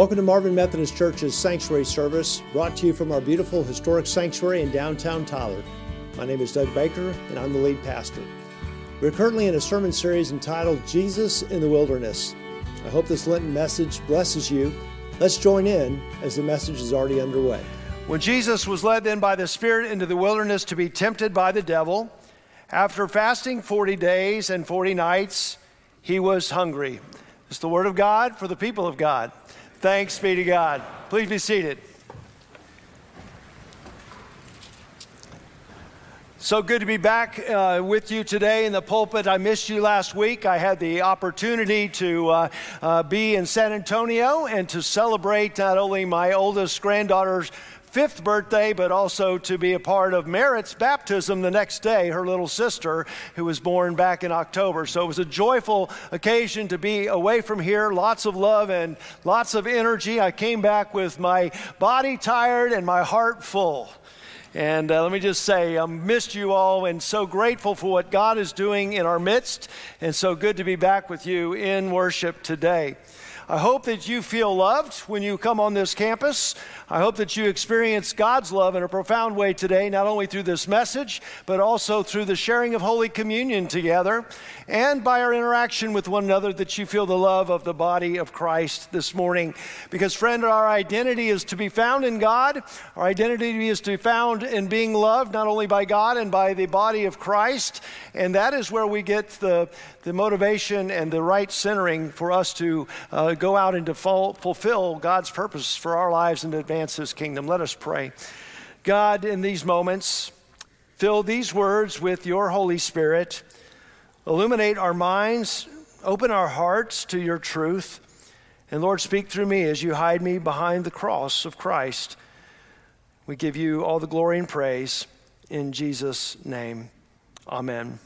Welcome to Marvin Methodist Church's Sanctuary Service, brought to you from our beautiful historic sanctuary in downtown Tyler. My name is Doug Baker, and I'm the lead pastor. We're currently in a sermon series entitled Jesus in the Wilderness. I hope this Lenten message blesses you. Let's join in as the message is already underway. When Jesus was led then by the Spirit into the wilderness to be tempted by the devil, after fasting 40 days and 40 nights, he was hungry. It's the word of God for the people of God. Thanks be to God. Please be seated. So good to be back uh, with you today in the pulpit. I missed you last week. I had the opportunity to uh, uh, be in San Antonio and to celebrate not only my oldest granddaughter's fifth birthday, but also to be a part of Merritt's baptism the next day, her little sister, who was born back in October. So it was a joyful occasion to be away from here. Lots of love and lots of energy. I came back with my body tired and my heart full. And uh, let me just say, I missed you all and so grateful for what God is doing in our midst. And so good to be back with you in worship today. I hope that you feel loved when you come on this campus. I hope that you experience God's love in a profound way today, not only through this message, but also through the sharing of Holy Communion together and by our interaction with one another, that you feel the love of the body of Christ this morning. Because, friend, our identity is to be found in God. Our identity is to be found in being loved not only by God and by the body of Christ. And that is where we get the, the motivation and the right centering for us to uh, go out and to ful- fulfill God's purpose for our lives and advance His kingdom. Let us pray. God, in these moments, fill these words with your Holy Spirit. Illuminate our minds, open our hearts to your truth. And Lord, speak through me as you hide me behind the cross of Christ. We give you all the glory and praise in Jesus' name. Amen.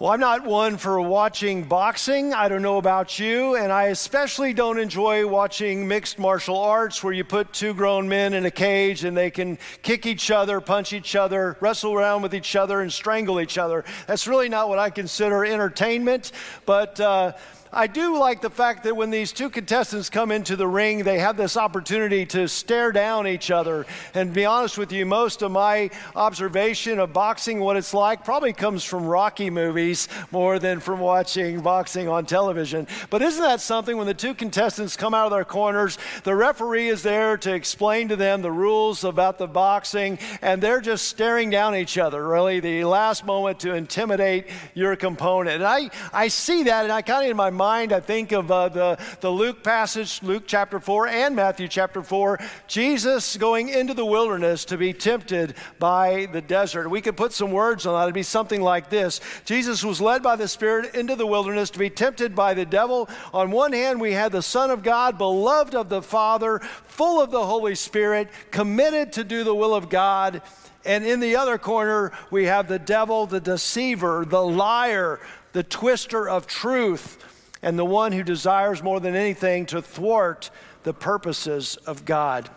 Well, I'm not one for watching boxing. I don't know about you. And I especially don't enjoy watching mixed martial arts where you put two grown men in a cage and they can kick each other, punch each other, wrestle around with each other, and strangle each other. That's really not what I consider entertainment. But, uh, I do like the fact that when these two contestants come into the ring, they have this opportunity to stare down each other. And to be honest with you, most of my observation of boxing, what it's like, probably comes from Rocky movies more than from watching boxing on television. But isn't that something when the two contestants come out of their corners, the referee is there to explain to them the rules about the boxing, and they're just staring down each other, really, the last moment to intimidate your component. And I, I see that, and I kind of in my mind, I think of uh, the, the Luke passage, Luke chapter 4 and Matthew chapter 4, Jesus going into the wilderness to be tempted by the desert. We could put some words on that. It'd be something like this Jesus was led by the Spirit into the wilderness to be tempted by the devil. On one hand, we had the Son of God, beloved of the Father, full of the Holy Spirit, committed to do the will of God. And in the other corner, we have the devil, the deceiver, the liar, the twister of truth and the one who desires more than anything to thwart the purposes of God.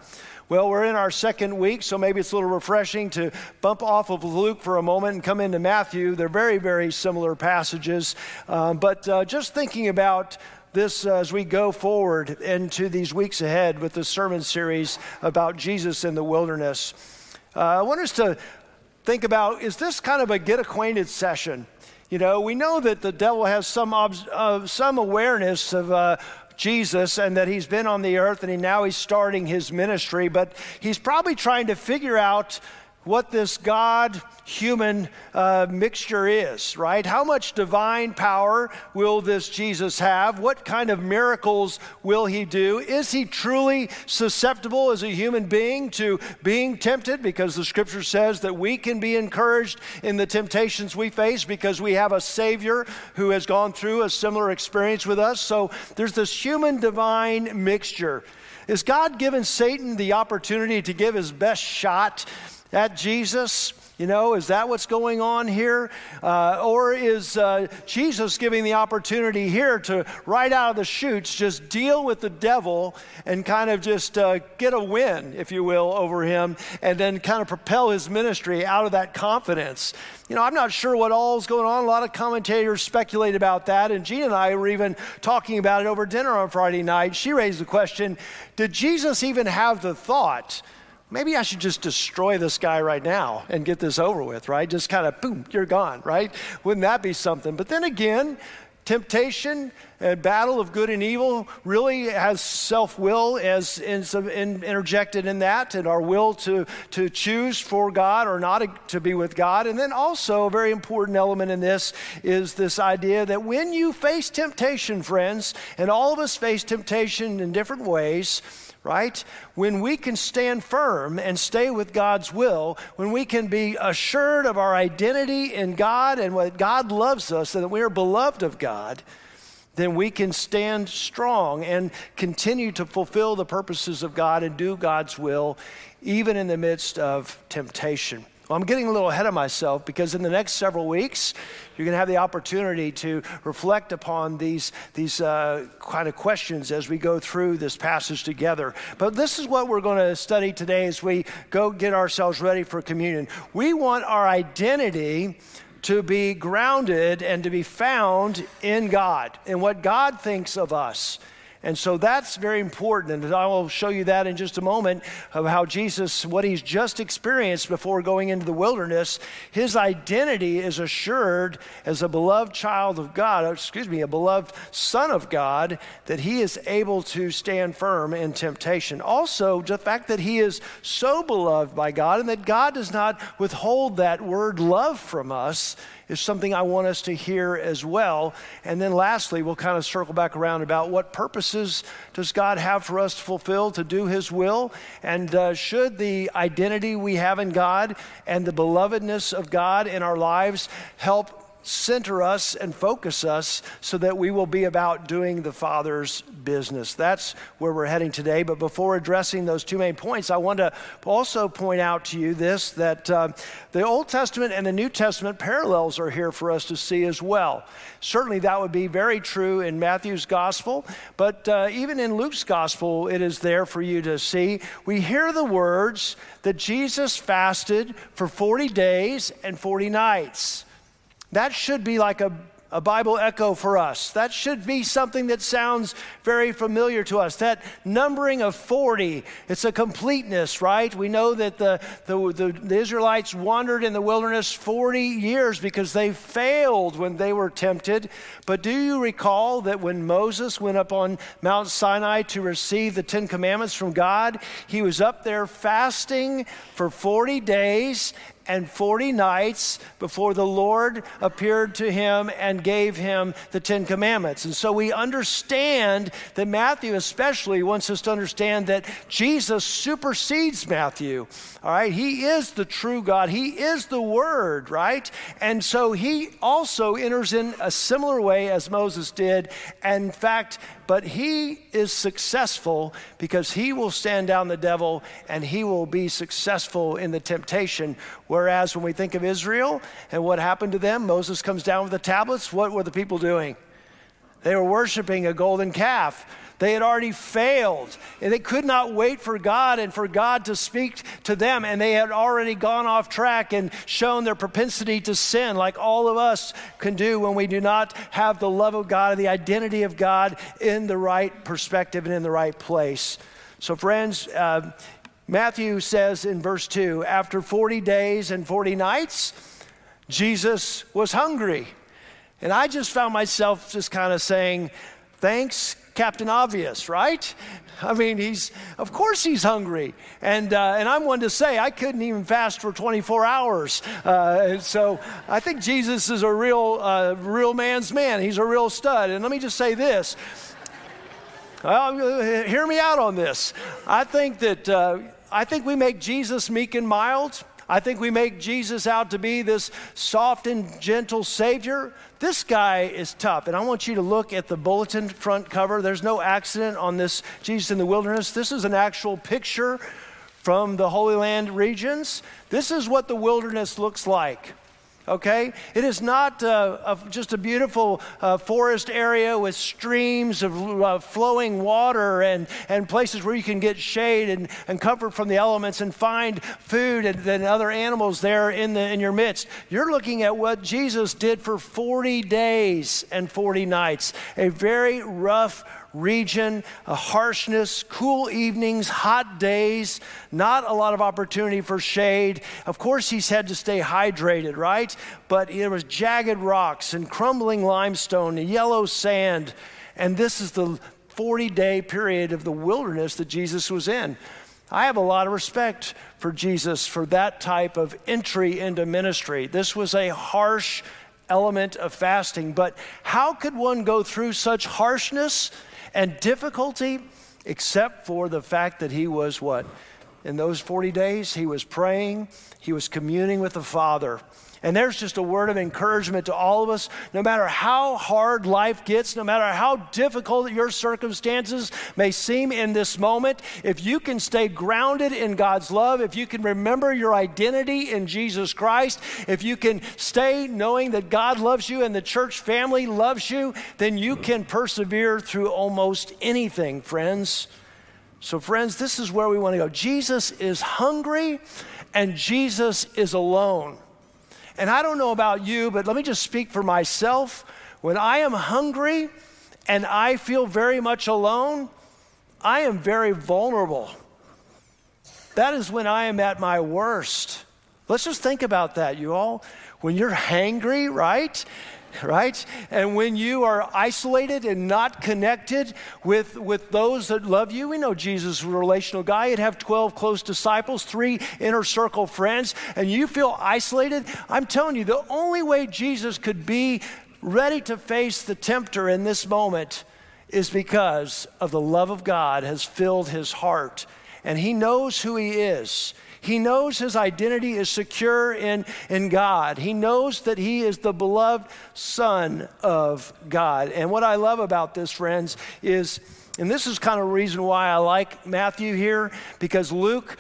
Well, we're in our second week, so maybe it's a little refreshing to bump off of Luke for a moment and come into Matthew. They're very, very similar passages. Um, but uh, just thinking about this uh, as we go forward into these weeks ahead with the sermon series about Jesus in the wilderness, uh, I want us to think about is this kind of a get acquainted session? You know, we know that the devil has some, uh, some awareness of uh, Jesus and that he's been on the earth and he, now he's starting his ministry, but he's probably trying to figure out what this God human uh, mixture is, right? How much divine power will this Jesus have? What kind of miracles will he do? Is he truly susceptible as a human being to being tempted? Because the scripture says that we can be encouraged in the temptations we face because we have a Savior who has gone through a similar experience with us. So there's this human divine mixture. Is God given Satan the opportunity to give his best shot at Jesus? You know, is that what's going on here? Uh, or is uh, Jesus giving the opportunity here to, right out of the chutes, just deal with the devil and kind of just uh, get a win, if you will, over him, and then kind of propel his ministry out of that confidence? You know, I'm not sure what all is going on. A lot of commentators speculate about that, and Gina and I were even talking about it over dinner on Friday night. She raised the question Did Jesus even have the thought? Maybe I should just destroy this guy right now and get this over with, right? Just kind of boom, you're gone, right? Wouldn't that be something? But then again, temptation and battle of good and evil really has self-will as in, in, interjected in that and our will to, to choose for god or not to be with god and then also a very important element in this is this idea that when you face temptation friends and all of us face temptation in different ways right? When we can stand firm and stay with God's will, when we can be assured of our identity in God and what God loves us and that we are beloved of God, then we can stand strong and continue to fulfill the purposes of God and do God's will, even in the midst of temptation. Well, I'm getting a little ahead of myself because in the next several weeks, you're going to have the opportunity to reflect upon these, these uh, kind of questions as we go through this passage together. But this is what we're going to study today as we go get ourselves ready for communion. We want our identity to be grounded and to be found in God and what God thinks of us. And so that's very important. And I will show you that in just a moment of how Jesus, what he's just experienced before going into the wilderness, his identity is assured as a beloved child of God, excuse me, a beloved son of God, that he is able to stand firm in temptation. Also, the fact that he is so beloved by God and that God does not withhold that word love from us is something I want us to hear as well. And then lastly, we'll kind of circle back around about what purposes does God have for us to fulfill to do His will? And uh, should the identity we have in God and the belovedness of God in our lives help center us and focus us so that we will be about doing the Father's business. That's where we're heading today. But before addressing those two main points, I want to also point out to you this that uh, the Old Testament and the New Testament parallels are here for us to see as well. Certainly, that would be very true in Matthew's gospel, but uh, even in Luke's gospel, it is there for you to see. We hear the words that Jesus fasted for 40 days and 40 nights. That should be like a, a Bible echo for us. That should be something that sounds very familiar to us. That numbering of 40, it's a completeness, right? We know that the, the, the, the Israelites wandered in the wilderness 40 years because they failed when they were tempted. But do you recall that when Moses went up on Mount Sinai to receive the Ten Commandments from God, he was up there fasting for 40 days and 40 nights before the Lord appeared to him and gave him the Ten Commandments. And so we understand that Matthew, especially, wants us to understand that Jesus supersedes Matthew. All right, he is the true God, he is the Word, right? And so he also enters in a similar way as Moses did. And in fact, but he is successful because he will stand down the devil and he will be successful in the temptation. Whereas when we think of Israel and what happened to them, Moses comes down with the tablets. What were the people doing? They were worshiping a golden calf. They had already failed. And they could not wait for God and for God to speak to them. And they had already gone off track and shown their propensity to sin, like all of us can do when we do not have the love of God and the identity of God in the right perspective and in the right place. So, friends, uh, Matthew says in verse 2 after 40 days and 40 nights, Jesus was hungry. And I just found myself just kind of saying, Thanks, Captain Obvious, right? I mean, he's, of course, he's hungry. And, uh, and I'm one to say, I couldn't even fast for 24 hours. Uh, so I think Jesus is a real, uh, real man's man. He's a real stud. And let me just say this. Well, hear me out on this. I think that uh, I think we make Jesus meek and mild. I think we make Jesus out to be this soft and gentle Savior. This guy is tough. And I want you to look at the bulletin front cover. There's no accident on this Jesus in the wilderness. This is an actual picture from the Holy Land regions, this is what the wilderness looks like okay? It is not uh, a, just a beautiful uh, forest area with streams of uh, flowing water and, and places where you can get shade and, and comfort from the elements and find food and, and other animals there in, the, in your midst. You're looking at what Jesus did for 40 days and 40 nights, a very rough region, a harshness, cool evenings, hot days, not a lot of opportunity for shade. Of course, he's had to stay hydrated, right? But there was jagged rocks and crumbling limestone and yellow sand. And this is the 40 day period of the wilderness that Jesus was in. I have a lot of respect for Jesus for that type of entry into ministry. This was a harsh element of fasting, but how could one go through such harshness and difficulty, except for the fact that he was what? In those 40 days, he was praying, he was communing with the Father. And there's just a word of encouragement to all of us. No matter how hard life gets, no matter how difficult your circumstances may seem in this moment, if you can stay grounded in God's love, if you can remember your identity in Jesus Christ, if you can stay knowing that God loves you and the church family loves you, then you can persevere through almost anything, friends. So, friends, this is where we want to go. Jesus is hungry and Jesus is alone. And I don't know about you, but let me just speak for myself. When I am hungry and I feel very much alone, I am very vulnerable. That is when I am at my worst. Let's just think about that, you all. When you're hangry, right? right? And when you are isolated and not connected with, with those that love you, we know Jesus was a relational guy. He'd have 12 close disciples, three inner circle friends, and you feel isolated. I'm telling you, the only way Jesus could be ready to face the tempter in this moment is because of the love of God has filled his heart. And he knows who he is. He knows his identity is secure in, in God. He knows that he is the beloved Son of God. And what I love about this, friends, is, and this is kind of a reason why I like Matthew here, because Luke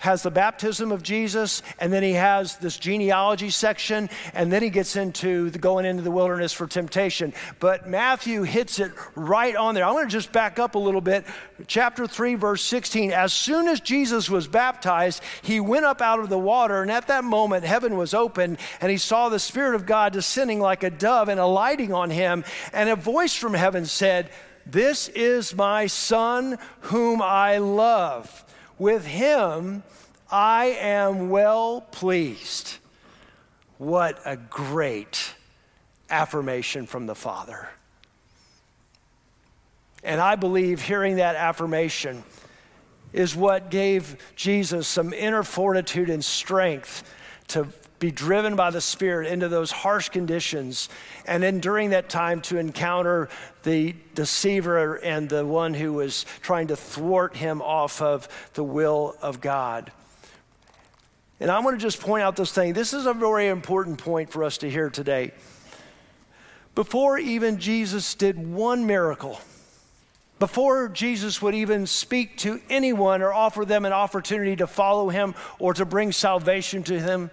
has the baptism of Jesus, and then he has this genealogy section, and then he gets into the going into the wilderness for temptation. But Matthew hits it right on there. I want to just back up a little bit. Chapter 3, verse 16. As soon as Jesus was baptized, he went up out of the water, and at that moment, heaven was open, and he saw the Spirit of God descending like a dove and alighting on him. And a voice from heaven said, This is my Son, whom I love with him I am well pleased. What a great affirmation from the Father. And I believe hearing that affirmation is what gave Jesus some inner fortitude and strength to be driven by the Spirit into those harsh conditions, and then during that time to encounter the deceiver and the one who was trying to thwart him off of the will of God. And I want to just point out this thing. This is a very important point for us to hear today. Before even Jesus did one miracle, before Jesus would even speak to anyone or offer them an opportunity to follow him or to bring salvation to them,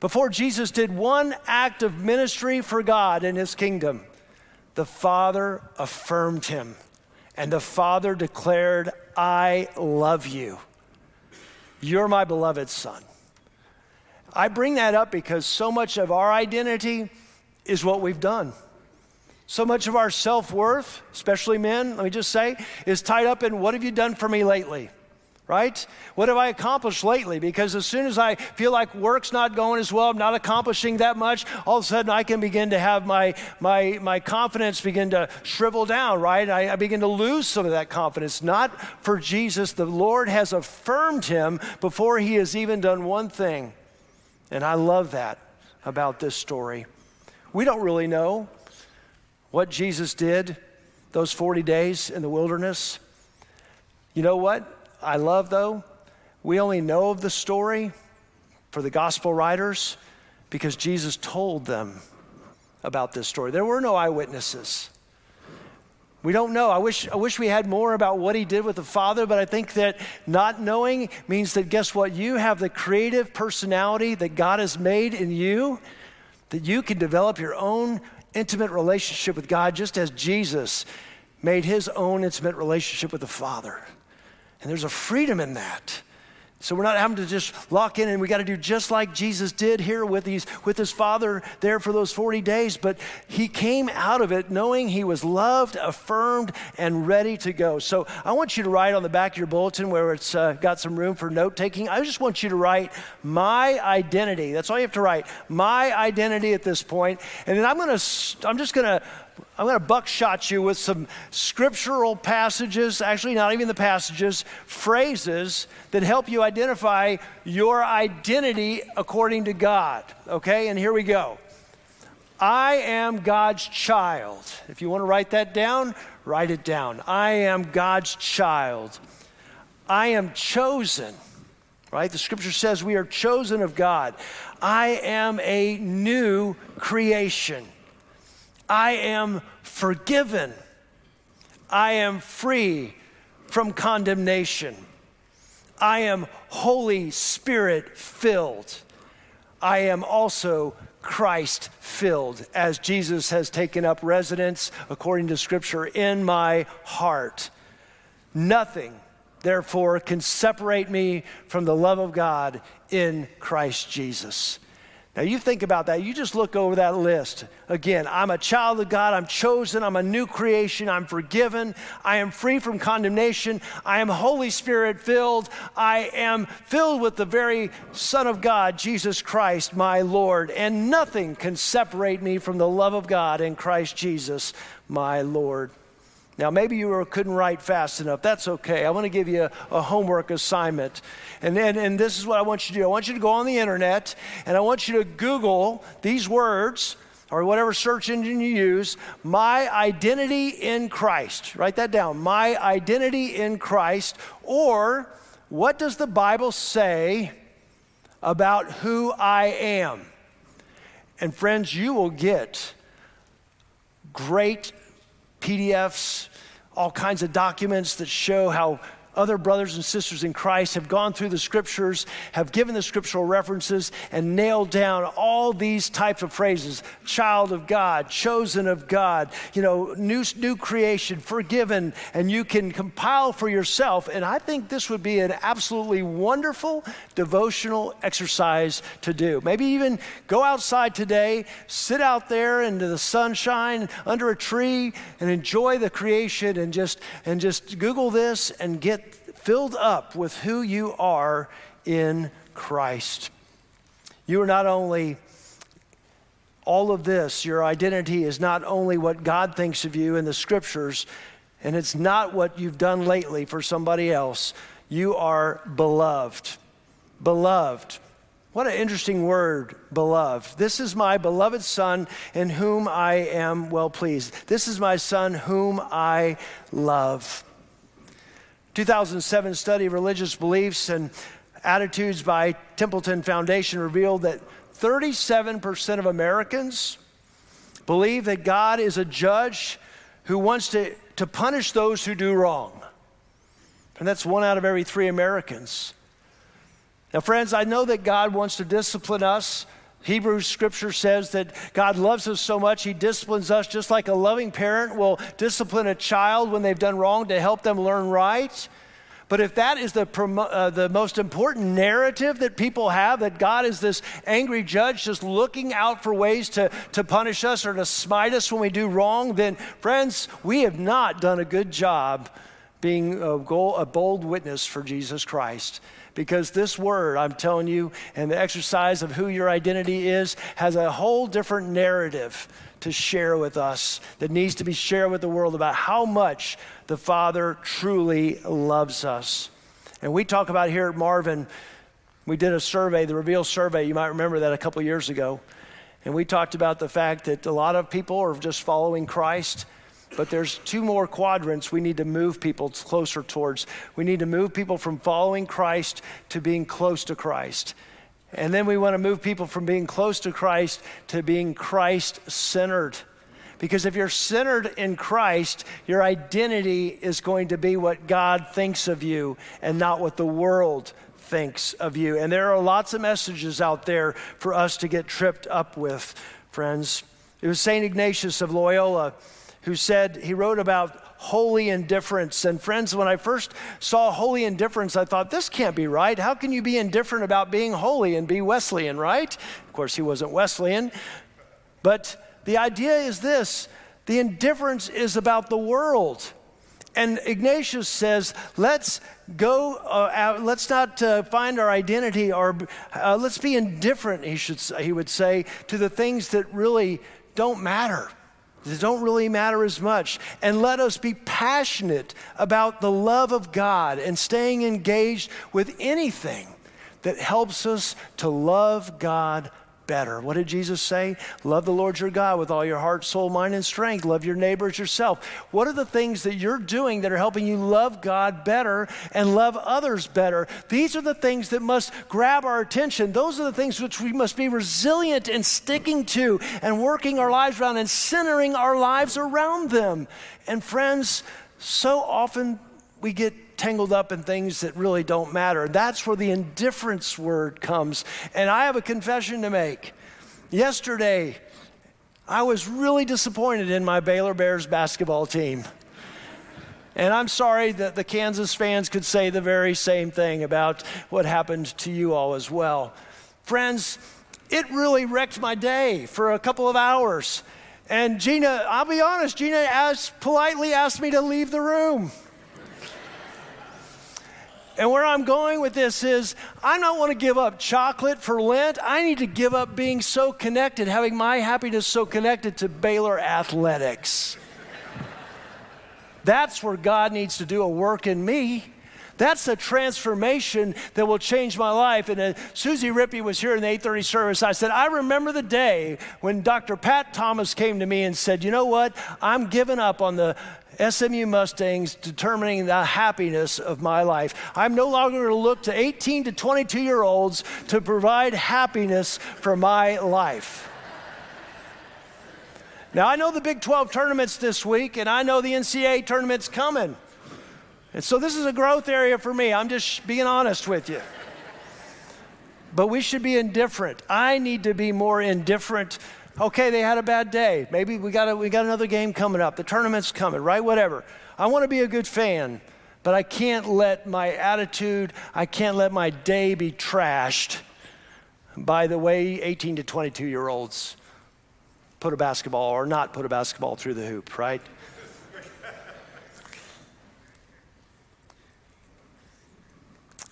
before Jesus did one act of ministry for God in his kingdom, the Father affirmed him. And the Father declared, I love you. You're my beloved Son. I bring that up because so much of our identity is what we've done. So much of our self worth, especially men, let me just say, is tied up in what have you done for me lately? Right? What have I accomplished lately? Because as soon as I feel like work's not going as well, I'm not accomplishing that much, all of a sudden I can begin to have my, my, my confidence begin to shrivel down, right? I, I begin to lose some of that confidence. Not for Jesus. The Lord has affirmed him before he has even done one thing. And I love that about this story. We don't really know what Jesus did those 40 days in the wilderness. You know what? I love, though, we only know of the story for the gospel writers because Jesus told them about this story. There were no eyewitnesses. We don't know. I wish, I wish we had more about what he did with the Father, but I think that not knowing means that guess what? You have the creative personality that God has made in you, that you can develop your own intimate relationship with God just as Jesus made his own intimate relationship with the Father. And there's a freedom in that. So we're not having to just lock in and we got to do just like Jesus did here with, these, with his father there for those 40 days. But he came out of it knowing he was loved, affirmed, and ready to go. So I want you to write on the back of your bulletin where it's uh, got some room for note taking. I just want you to write my identity. That's all you have to write. My identity at this point. And then I'm going to, I'm just going to I'm going to buckshot you with some scriptural passages, actually, not even the passages, phrases that help you identify your identity according to God. Okay, and here we go. I am God's child. If you want to write that down, write it down. I am God's child. I am chosen, right? The scripture says we are chosen of God. I am a new creation. I am forgiven. I am free from condemnation. I am Holy Spirit filled. I am also Christ filled, as Jesus has taken up residence, according to Scripture, in my heart. Nothing, therefore, can separate me from the love of God in Christ Jesus. Now, you think about that. You just look over that list. Again, I'm a child of God. I'm chosen. I'm a new creation. I'm forgiven. I am free from condemnation. I am Holy Spirit filled. I am filled with the very Son of God, Jesus Christ, my Lord. And nothing can separate me from the love of God in Christ Jesus, my Lord. Now, maybe you couldn't write fast enough. That's okay. I want to give you a, a homework assignment. And, then, and this is what I want you to do I want you to go on the internet and I want you to Google these words or whatever search engine you use my identity in Christ. Write that down. My identity in Christ. Or what does the Bible say about who I am? And friends, you will get great PDFs, all kinds of documents that show how other brothers and sisters in Christ have gone through the scriptures, have given the scriptural references, and nailed down all these types of phrases child of God, chosen of God, you know, new, new creation, forgiven, and you can compile for yourself. And I think this would be an absolutely wonderful devotional exercise to do. Maybe even go outside today, sit out there into the sunshine under a tree, and enjoy the creation and just, and just Google this and get filled up with who you are in Christ. You are not only all of this, your identity is not only what God thinks of you in the scriptures, and it's not what you've done lately for somebody else. You are beloved. Beloved. What an interesting word, beloved. This is my beloved Son in whom I am well pleased. This is my Son whom I love. 2007 study of religious beliefs and attitudes by Templeton Foundation revealed that 37% of Americans believe that God is a judge who wants to, to punish those who do wrong. And that's one out of every three Americans. Now, friends, I know that God wants to discipline us Hebrews scripture says that God loves us so much, He disciplines us just like a loving parent will discipline a child when they've done wrong to help them learn right. But if that is the, uh, the most important narrative that people have, that God is this angry judge just looking out for ways to, to punish us or to smite us when we do wrong, then, friends, we have not done a good job being a, goal, a bold witness for Jesus Christ because this word, I'm telling you, and the exercise of who your identity is has a whole different narrative to share with us that needs to be shared with the world about how much the Father truly loves us. And we talk about here at Marvin, we did a survey, the Reveal survey. You might remember that a couple years ago. And we talked about the fact that a lot of people are just following Christ but there's two more quadrants we need to move people closer towards. We need to move people from following Christ to being close to Christ. And then we want to move people from being close to Christ to being Christ centered. Because if you're centered in Christ, your identity is going to be what God thinks of you and not what the world thinks of you. And there are lots of messages out there for us to get tripped up with, friends. It was St. Ignatius of Loyola who said, he wrote about holy indifference. And friends, when I first saw holy indifference, I thought, this can't be right. How can you be indifferent about being holy and be Wesleyan, right? Of course, he wasn't Wesleyan. But the idea is this the indifference is about the world. And Ignatius says, let's go, uh, out, let's not uh, find our identity or uh, let's be indifferent, he, should, he would say, to the things that really don't matter. That don't really matter as much. And let us be passionate about the love of God and staying engaged with anything that helps us to love God better. What did Jesus say? Love the Lord your God with all your heart, soul, mind, and strength. Love your neighbors yourself. What are the things that you're doing that are helping you love God better and love others better? These are the things that must grab our attention. Those are the things which we must be resilient in sticking to and working our lives around and centering our lives around them. And friends, so often we get tangled up in things that really don't matter. That's where the indifference word comes. And I have a confession to make. Yesterday, I was really disappointed in my Baylor Bears basketball team. And I'm sorry that the Kansas fans could say the very same thing about what happened to you all as well. Friends, it really wrecked my day for a couple of hours. And Gina, I'll be honest, Gina asked, politely asked me to leave the room. And where I'm going with this is, I don't want to give up chocolate for Lent. I need to give up being so connected, having my happiness so connected to Baylor athletics. That's where God needs to do a work in me. That's a transformation that will change my life. And uh, Susie Rippey was here in the 830 service. I said, I remember the day when Dr. Pat Thomas came to me and said, You know what? I'm giving up on the SMU Mustangs determining the happiness of my life. I'm no longer going to look to 18 to 22 year olds to provide happiness for my life. Now, I know the Big 12 tournament's this week, and I know the NCAA tournament's coming. And so this is a growth area for me. I'm just being honest with you. But we should be indifferent. I need to be more indifferent Okay, they had a bad day. Maybe we got, a, we got another game coming up. The tournament's coming, right? Whatever. I want to be a good fan, but I can't let my attitude, I can't let my day be trashed by the way 18 to 22 year olds put a basketball or not put a basketball through the hoop, right?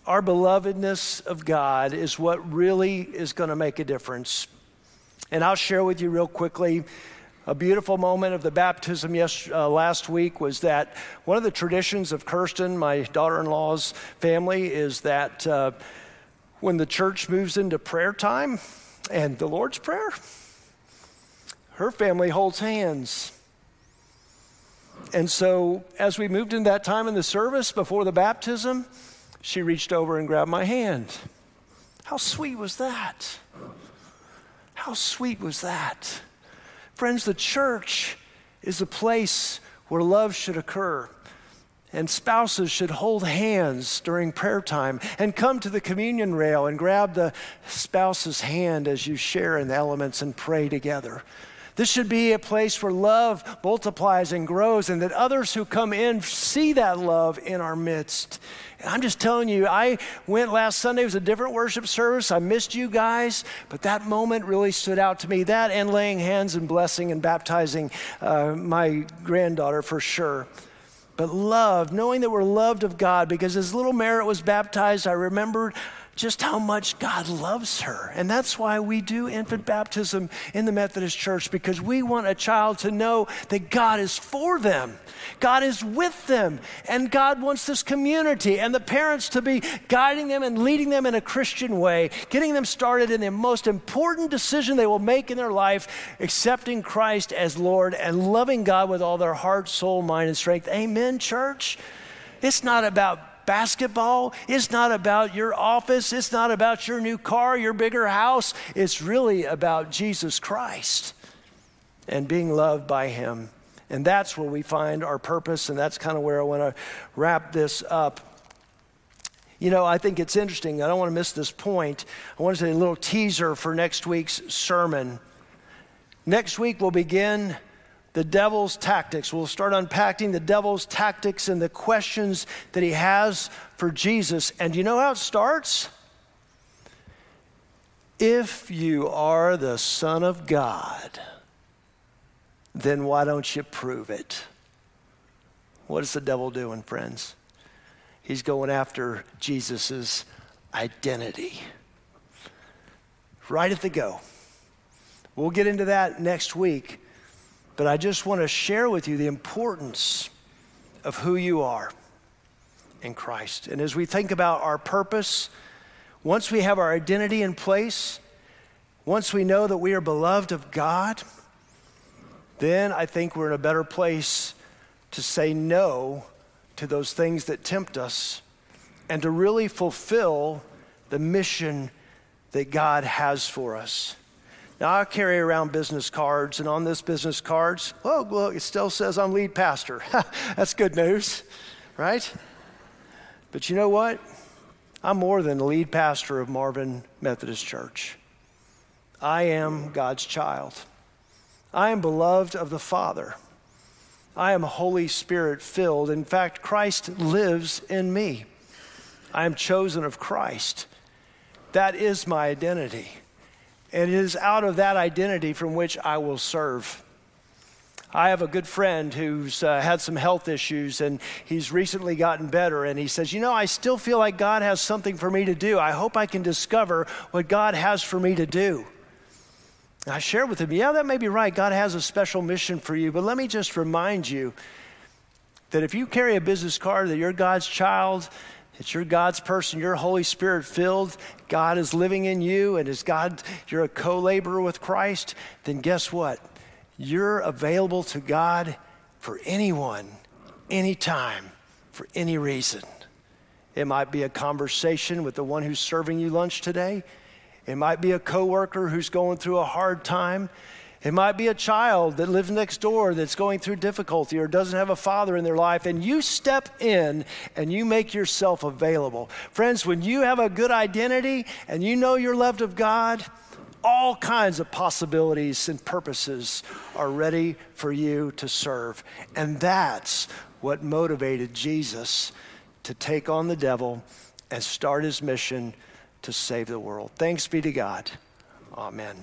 Our belovedness of God is what really is going to make a difference and I'll share with you real quickly a beautiful moment of the baptism yes, uh, last week was that one of the traditions of Kirsten, my daughter in law's family, is that uh, when the church moves into prayer time and the Lord's Prayer, her family holds hands. And so, as we moved in that time in the service before the baptism, she reached over and grabbed my hand. How sweet was that? How sweet was that? Friends, the church is a place where love should occur. And spouses should hold hands during prayer time and come to the communion rail and grab the spouse's hand as you share in the elements and pray together. This should be a place where love multiplies and grows, and that others who come in see that love in our midst. And I'm just telling you, I went last Sunday, it was a different worship service. I missed you guys, but that moment really stood out to me. That and laying hands and blessing and baptizing uh, my granddaughter for sure. But love, knowing that we're loved of God, because as little Merritt was baptized, I remembered just how much God loves her. And that's why we do infant baptism in the Methodist Church, because we want a child to know that God is for them, God is with them, and God wants this community and the parents to be guiding them and leading them in a Christian way, getting them started in the most important decision they will make in their life, accepting Christ as Lord and loving God with all their heart, soul, mind, and strength. Amen, church? It's not about basketball. It's not about your office. It's not about your new car, your bigger house. It's really about Jesus Christ. and being loved by Him. And that's where we find our purpose, and that's kind of where I want to wrap this up. You know, I think it's interesting. I don't want to miss this point. I want to say a little teaser for next week's sermon. Next week, we'll begin the devil's tactics. We'll start unpacking the devil's tactics and the questions that he has for Jesus. And you know how it starts? If you are the Son of God, then why don't you prove it? What is the devil doing, friends? He's going after Jesus' identity. Right at the go. We'll get into that next week. But I just want to share with you the importance of who you are in Christ. And as we think about our purpose, once we have our identity in place, once we know that we are beloved of God, then I think we're in a better place to say no to those things that tempt us and to really fulfill the mission that God has for us. Now, I carry around business cards, and on this business cards, oh, look, it still says I'm lead pastor. That's good news, right? But you know what? I'm more than the lead pastor of Marvin Methodist Church. I am God's child. I am beloved of the Father. I am Holy Spirit filled. In fact, Christ lives in me. I am chosen of Christ. That is my identity. And it is out of that identity from which I will serve. I have a good friend who's uh, had some health issues and he's recently gotten better. And he says, You know, I still feel like God has something for me to do. I hope I can discover what God has for me to do. And I share with him, Yeah, that may be right. God has a special mission for you. But let me just remind you that if you carry a business card that you're God's child, that you're God's person, you're Holy Spirit filled, God is living in you, and as God, you're a co laborer with Christ, then guess what? You're available to God for anyone, anytime, for any reason. It might be a conversation with the one who's serving you lunch today. It might be a coworker who's going through a hard time. It might be a child that lives next door that's going through difficulty or doesn't have a father in their life, and you step in and you make yourself available. Friends, when you have a good identity and you know you're loved of God, all kinds of possibilities and purposes are ready for you to serve. And that's what motivated Jesus to take on the devil and start his mission to save the world. Thanks be to God. Amen.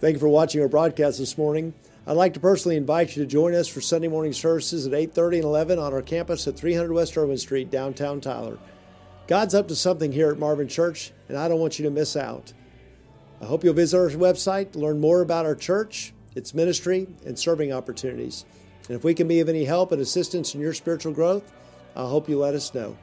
Thank you for watching our broadcast this morning. I'd like to personally invite you to join us for Sunday morning services at 8:30 and 11 on our campus at 300 West Erwin Street, downtown Tyler. God's up to something here at Marvin Church, and I don't want you to miss out. I hope you'll visit our website to learn more about our church, its ministry, and serving opportunities. And if we can be of any help and assistance in your spiritual growth, I hope you let us know.